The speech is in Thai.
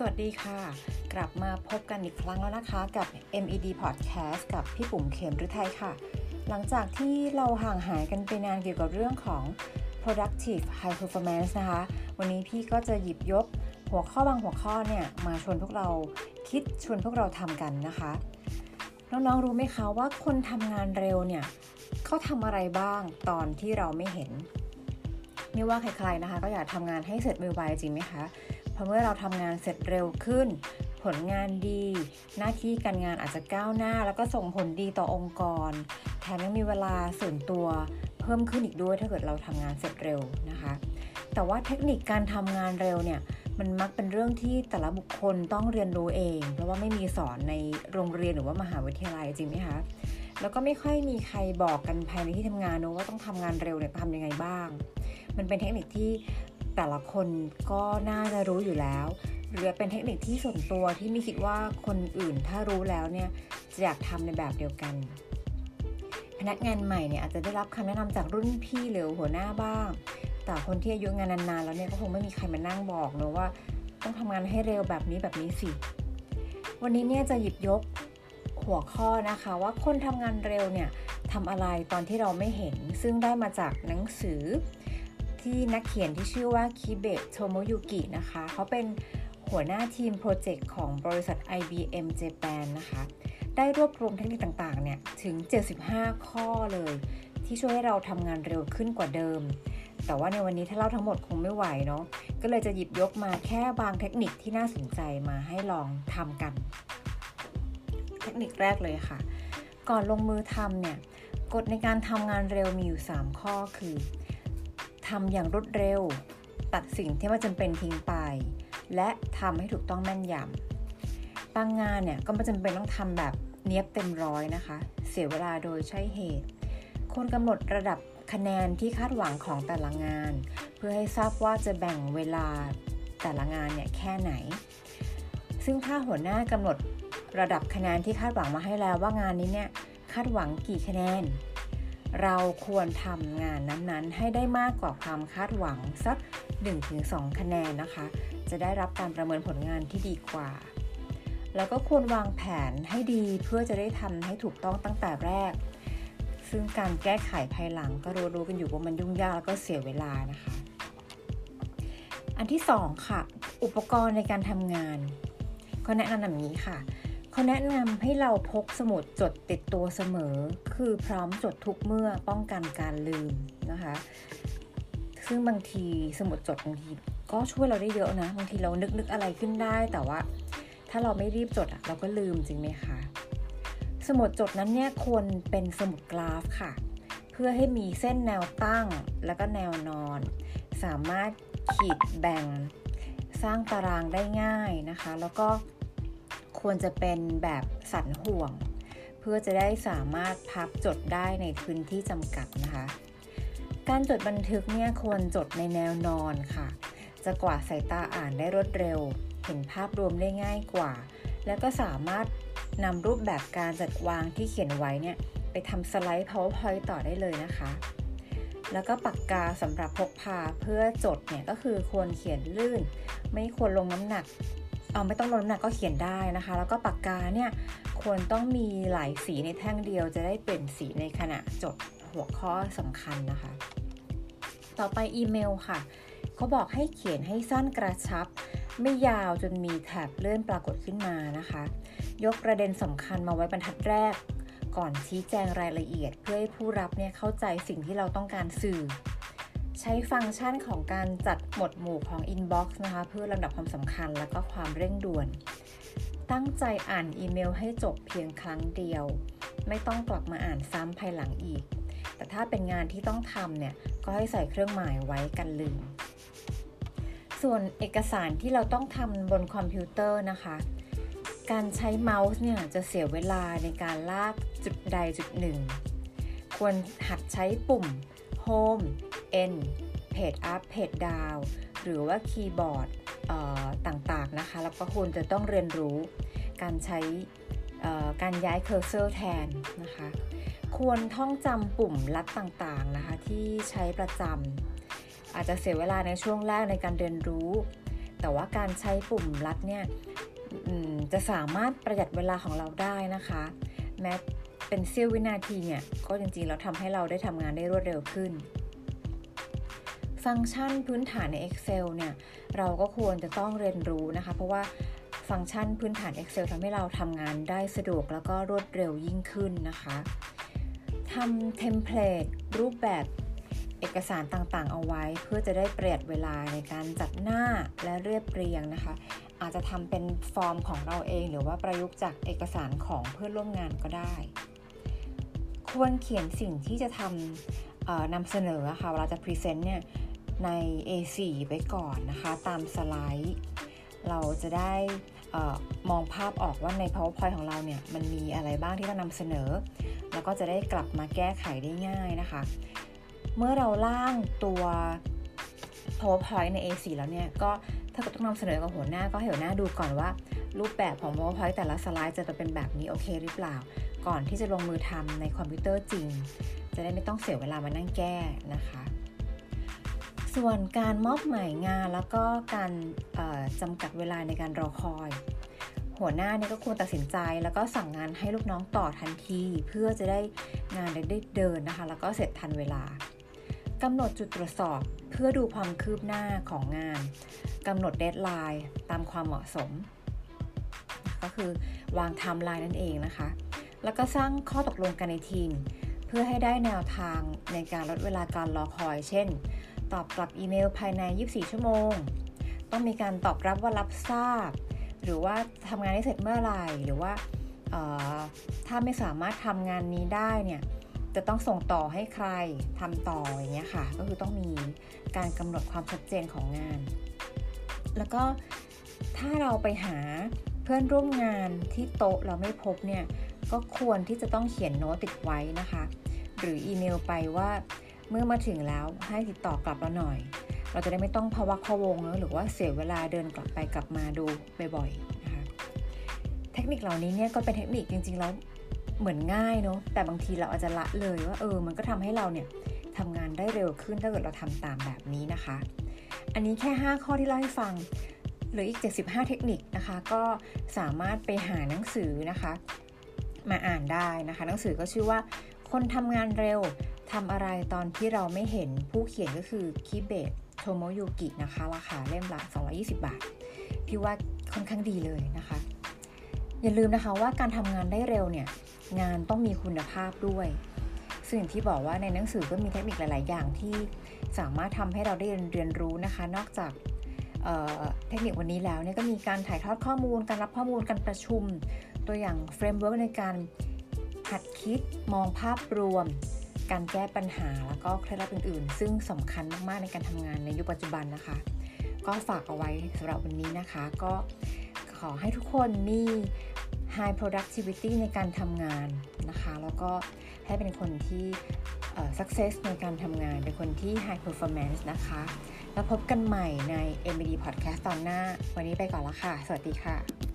สวัสดีค่ะ กลับมาพบกันอีกครั้งแล้วนะคะกับ MED Podcast กับพี่ปุ๋มเข็มฤทัยค่ะ หลังจากที่เราห่างหายกันไปนานเกี่ยวกับเรื่องของ productive high performance นะคะ วันนี้พี่ก็จะหยิบยกหัวข้อบางหัวข้อเนี่ยมาชวนพวกเราคิดชวนพวกเราทำกันนะคะ น้องๆรู้ไหมคะว่าคนทำงานเร็วเนี่ยเขาทำอะไรบ้างตอนที่เราไม่เห็น ไม่ว่าใครๆนะคะ ก็อยากทำงานให้เสร็จไวๆจริงไหมคะ พอเมื่อเราทำงานเสร็จเร็วขึ้น ผลงานดี หน้าที่การงานอาจจะก้าวหน้า แล้วก็ส่งผลดีต่อองค์กร แถมยังมีเวลาส่วนตัวเพิ่มขึ้นอีกด้วยถ้าเกิดเราทำงานเสร็จเร็วนะคะ แต่ว่าเทคนิคการทำงานเร็วเนี่ยมันมักเป็นเรื่องที่แต่ละบุคคลต้องเรียนรู้เอง เพราะว่าไม่มีสอนในโรงเรียนหรือว่ามหาวิทยาลัยจริงไหมคะแล้วก็ไม่ค่อยมีใครบอกกันภายในที่ทำงานนะว่าต้องทำงานเร็วเนี่ยทำยังไงบ้าง มันเป็นเทคนิคที่ แต่ละคนก็น่าจะรู้อยู่แล้ว หรือเป็นเทคนิคที่ส่วนตัวที่ไม่คิดว่าคนอื่นถ้ารู้แล้วเนี่ยจะอยากทำในแบบเดียวกัน พนักงานใหม่เนี่ยอาจจะได้รับคำแนะนำจากรุ่นพี่หรือหัวหน้าบ้าง แต่คนที่อายุงานนานๆแล้วเนี่ยก็คงไม่มีใครมานั่งบอกเนะว่า ต้องทำงานให้เร็วแบบนี้แบบนี้สิ วันนี้เนี่ยจะหยิบยกหัวข้อนะคะว่าคนทำงานเร็วเนี่ยทำอะไรตอนที่เราไม่เห็น ซึ่งได้มาจากหนังสือ ที่นักเขียนที่ชื่อว่าคิเบะโทโมยุกินะคะ เขาเป็นหัวหน้าทีมโปรเจกต์ของบริษัท IBM Japan นะคะ ได้รวบรวมเทคนิคต่างๆ เนี่ยถึง 75 ข้อเลย ที่ช่วยให้เราทำงานเร็วขึ้นกว่าเดิม แต่ว่าในวันนี้ถ้าเล่าทั้งหมดคงไม่ไหวเนาะ ก็เลยจะหยิบยกมาแค่บางเทคนิคที่น่าสนใจมาให้ลองทำกัน เทคนิคแรกเลยค่ะ ก่อนลงมือทำเนี่ย กฎในการทำงานเร็วมีอยู่ 3 ข้อคือ ทำอย่างรวดเร็ว ตัดสิ่งที่ไม่จำเป็นทิ้งไป และทำให้ถูกต้องแม่นยำบางงานเนี่ยก็ไม่จำเป็นต้องทำแบบเนี้ยบเต็มร้อยนะคะ เสียเวลาโดยใช่เหตุควรกำหนดระดับคะแนนที่คาดหวังของแต่ละงาน เพื่อให้ทราบว่าจะแบ่งเวลาแต่ละงานเนี่ยแค่ไหน ซึ่งถ้าหัวหน้ากำหนดระดับคะแนนที่คาดหวังมาให้แล้วว่างานนี้เนี่ยคาดหวังกี่คะแนน เราควรทำงานนั้นๆ ให้ได้มากกว่าความคาดหวังสัก 1-2 คะแนนนะคะ จะได้รับการประเมินผลงานที่ดีกว่า แล้วก็ควรวางแผนให้ดีเพื่อจะได้ทำให้ถูกต้องตั้งแต่แรก ซึ่งการแก้ไขภายหลังก็รู้ๆกันอยู่ว่ามันยุ่งยากแล้วก็เสียเวลานะคะ อันที่ 2 ค่ะ อุปกรณ์ในการทำงาน ก็แนะนำแบบนี้ค่ะ เขาแนะนำให้เราพกสมุดจดติดตัวเสมอ คือพร้อมจดทุกเมื่อป้องกันการลืมนะคะ ซึ่งบางทีสมุดจดบางทีก็ช่วยเราได้เยอะนะบางทีเรานึกนึกอะไรขึ้นได้แต่ว่า ถ้าเราไม่รีบจดเราก็ลืมจริงไหมคะสมุดจดนั้นเนี่ยควรเป็นสมุดกราฟค่ะ เพื่อให้มีเส้นแนวตั้งแล้วก็แนวนอน สามารถขีดแบ่ง สร้างตารางได้ง่ายนะคะ แล้วก็ ควรจะเป็นแบบสันห่วง เพื่อจะได้สามารถพับจดได้ในพื้นที่จำกัดนะคะ การจดบันทึกเนี่ยควรจดในแนวนอนค่ะ จะกว่าสายตาอ่านได้รวดเร็ว เห็นภาพรวมได้ง่ายกว่า แล้วก็สามารถนำรูปแบบการจัดวางที่เขียนไว้เนี่ยไปทำสไลด์ powerpoint ต่อได้เลยนะคะ แล้วก็ปากกาสำหรับพกพาเพื่อจดเนี่ยก็คือควรเขียนลื่น ไม่ควรลงน้ำหนัก ไม่ต้องลดน้ำหนักก็เขียนได้นะคะ แล้วก็ปากกาเนี่ยควรต้องมีหลายสีในแท่งเดียว จะได้เปลี่ยนสีในขณะจดหัวข้อสำคัญนะคะ ต่อไปอีเมลค่ะเขาบอกให้เขียนให้สั้นกระชับ ไม่ยาวจนมีแถบเลื่อนปรากฏขึ้นมานะคะ ยกประเด็นสำคัญมาไว้บรรทัดแรก ก่อนชี้แจงรายละเอียด เพื่อให้ผู้รับเนี่ยเข้าใจสิ่งที่เราต้องการสื่อ ใช้ฟังก์ชันของการจัดหมวดหมู่ของ Inbox นะคะ เพื่อลำดับความสำคัญและก็ความเร่งด่วน ตั้งใจอ่านอีเมลให้จบเพียงครั้งเดียว ไม่ต้องกลับมาอ่านซ้ำภายหลังอีก แต่ถ้าเป็นงานที่ต้องทำเนี่ย ก็ให้ใส่เครื่องหมายไว้กันลืม ส่วนเอกสารที่เราต้องทำบนคอมพิวเตอร์นะคะ การใช้เมาส์เนี่ยจะเสียเวลาในการลากจุดใดจุดหนึ่งควรหัดใช้ปุ่ม Home End Page Up Page Down หรือว่าคีย์บอร์ดต่างๆนะคะ แล้วก็ควรจะต้องเรียนรู้การใช้การย้าย cursor แทนนะคะ ควรท่องจำปุ่มลัดต่างๆนะคะที่ใช้ประจำอาจจะเสียเวลาในช่วงแรกในการเรียนรู้ แต่ว่าการใช้ปุ่มลัดเนี่ยจะสามารถประหยัดเวลาของเราได้นะคะ แม้เป็นเสี้ยววินาทีเนี่ย ก็จริงๆแล้วทำให้เราได้ทำงานได้รวดเร็วขึ้น ฟังก์ชันพื้นฐานใน Excel เนี่ยเราก็ควรจะต้องเรียนรู้นะคะ เพราะว่าฟังก์ชันพื้นฐาน Excel ทำให้เราทำงานได้สะดวกแล้วก็รวดเร็วยิ่งขึ้นนะคะทำ template รูปแบบเอกสารต่างๆ เอาไว้ เพื่อจะได้ประหยัดเวลาในการจัดหน้าและเรียบเรียงนะคะ อาจจะทำเป็นฟอร์มของเราเอง หรือว่าประยุกต์จากเอกสารของเพื่อนร่วมงานก็ได้ ควรเขียนสิ่งที่จะทำ นำเสนอค่ะเวลาจะ present เนี่ยใน A4 ไว้ก่อนนะคะ ตามสไลด์ เราจะได้มองภาพออกว่าใน PowerPoint ของเราเนี่ยมันมีอะไรบ้างที่ต้องนำเสนอ แล้วก็จะได้กลับมาแก้ไขได้ง่ายนะคะ เมื่อเราล่างตัว PowerPoint ใน A4 แล้วเนี่ยก็ถ้าต้องนำเสนอกับหัวหน้าก็ให้หัวหน้าดูก่อนว่า รูปแบบของ PowerPoint แต่ละสไลด์จะเป็นแบบนี้โอเคหรือเปล่า ก่อนที่จะลงมือทำในคอมพิวเตอร์จริง จะได้ไม่ต้องเสียเวลามานั่งแก้นะคะ ส่วนการมอบหมายงานแล้วก็การจำกัดเวลาในการรอคอย หัวหน้านี่ก็ควรตัดสินใจ แล้วก็สั่งงานให้ลูกน้องต่อทันที เพื่อจะได้งานได้เดินนะคะ แล้วก็เสร็จทันเวลากำหนดจุดตรวจสอบเพื่อดูความคืบหน้าของงานกำหนด deadline ตามความเหมาะสม ก็คือวางไทม์ไลน์นั่นเองนะคะ แล้วก็สร้างข้อตกลงกันในทีม เพื่อให้ได้แนวทางในการลดเวลาการรอคอย เช่น ตอบกลับอีเมลภายใน 24 ชั่วโมง ต้องมีการตอบรับว่ารับทราบ หรือว่าทำงานได้เสร็จเมื่อไหร่หรือว่าถ้าไม่สามารถทำงานนี้ได้เนี่ยจะต้องส่งต่อให้ใครทำต่ออย่างเงี้ยค่ะ ก็คือต้องมีการกำหนดความชัดเจนของงาน แล้วก็ถ้าเราไปหาเพื่อนร่วมงานที่โต๊ะเราไม่พบเนี่ย ก็ควรที่จะต้องเขียนโน้ตติดไว้นะคะ หรืออีเมลไปว่าเมื่อมาถึงแล้วให้ติดต่อกลับเราหน่อย เราจะได้ไม่ต้องพวักพะวงหรือว่าเสียเวลาเดินกลับไปกลับมาดูบ่อยๆนะคะเทคนิคเหล่านี้เนี่ยก็เป็นเทคนิคจริงๆแล้วเหมือนง่ายเนาะแต่บางทีเราอาจจะละเลยว่าเออมันก็ทำให้เราเนี่ยทำงานได้เร็วขึ้นถ้าเกิดเราทำตามแบบนี้นะคะ อันนี้แค่ 5 ข้อที่เล่าให้ฟังหรืออีก 75 เทคนิคนะคะ ก็สามารถไปหาหนังสือนะคะ มาอ่านได้นะคะ หนังสือก็ชื่อว่า คนทำงานเร็วทำอะไรตอนที่เราไม่เห็นผู้เขียนก็คือคิเบะโทโมยุกินะคะ ราคาเล่มละ 220 บาท พี่ว่าค่อนข้างดีเลยนะคะ อย่าลืมนะคะว่าการทำงานได้เร็วเนี่ย งานต้องมีคุณภาพด้วยซึ่งที่บอกว่าในหนังสือก็มีเทคนิคหลาย ๆ อย่างที่สามารถทำให้เราได้เรียนรู้นะคะ นอกจากเเทคนิควันนี้แล้วเนี่ยก็มีการถ่ายทอดข้อมูล การรับข้อมูลการประชุม ตัวอย่าง framework ในการหัดคิดมองภาพรวม การแก้ปัญหาแล้วก็เคล็ดลับอื่นๆ ซึ่งสำคัญมากๆในการทำงานในยุคปัจจุบันนะคะ ก็ฝากเอาไว้สำหรับวันนี้นะคะ ก็ขอให้ทุกคนมี high productivity ในการทำงานนะคะ แล้วก็ให้เป็นคนที่ success ในการทำงาน เป็นคนที่ high performance นะคะ แล้วพบกันใหม่ใน MBD Podcast ตอนหน้า วันนี้ไปก่อนละค่ะ สวัสดีค่ะ